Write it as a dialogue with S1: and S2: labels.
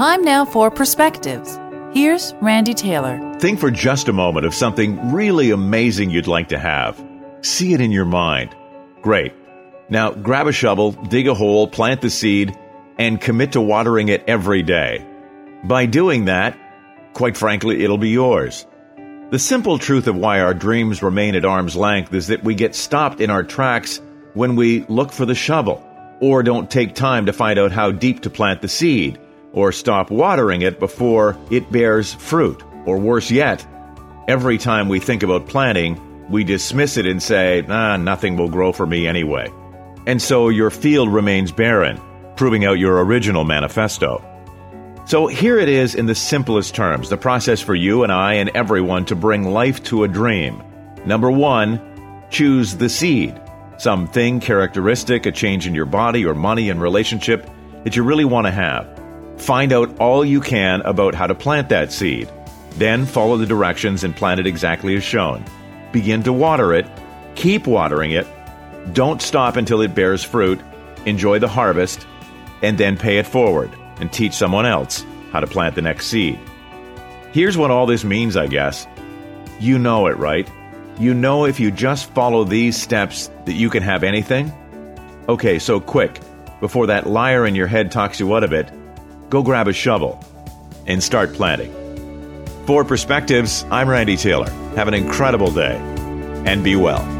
S1: Time now for perspectives. Here's Randy Taylor.
S2: Think for just a moment of something really amazing you'd like to have. See it in your mind. Great. Now grab a shovel, dig a hole, plant the seed, and commit to watering it every day. By doing that, quite frankly, it'll be yours. The simple truth of why our dreams remain at arm's length is that we get stopped in our tracks when we look for the shovel, or don't take time to find out how deep to plant the seed, or stop watering it before it bears fruit, or worse yet, every time we think about planting, we dismiss it and say, ah, nothing will grow for me anyway. And so your field remains barren, proving out your original manifesto. So here it is in the simplest terms the process for you and I and everyone to bring life to a dream. Number one, choose the seed. Something, characteristic, a change in your body or money and relationship that you really want to have. Find out all you can about how to plant that seed. Then follow the directions and plant it exactly as shown. Begin to water it. Keep watering it. Don't stop until it bears fruit. Enjoy the harvest. And then pay it forward and teach someone else how to plant the next seed. Here's what all this means, I guess. You know it, right? You know if you just follow these steps that you can have anything? Okay, so quick, before that liar in your head talks you out of it, go grab a shovel and start planting. For Perspectives, I'm Randy Taylor. Have an incredible day and be well.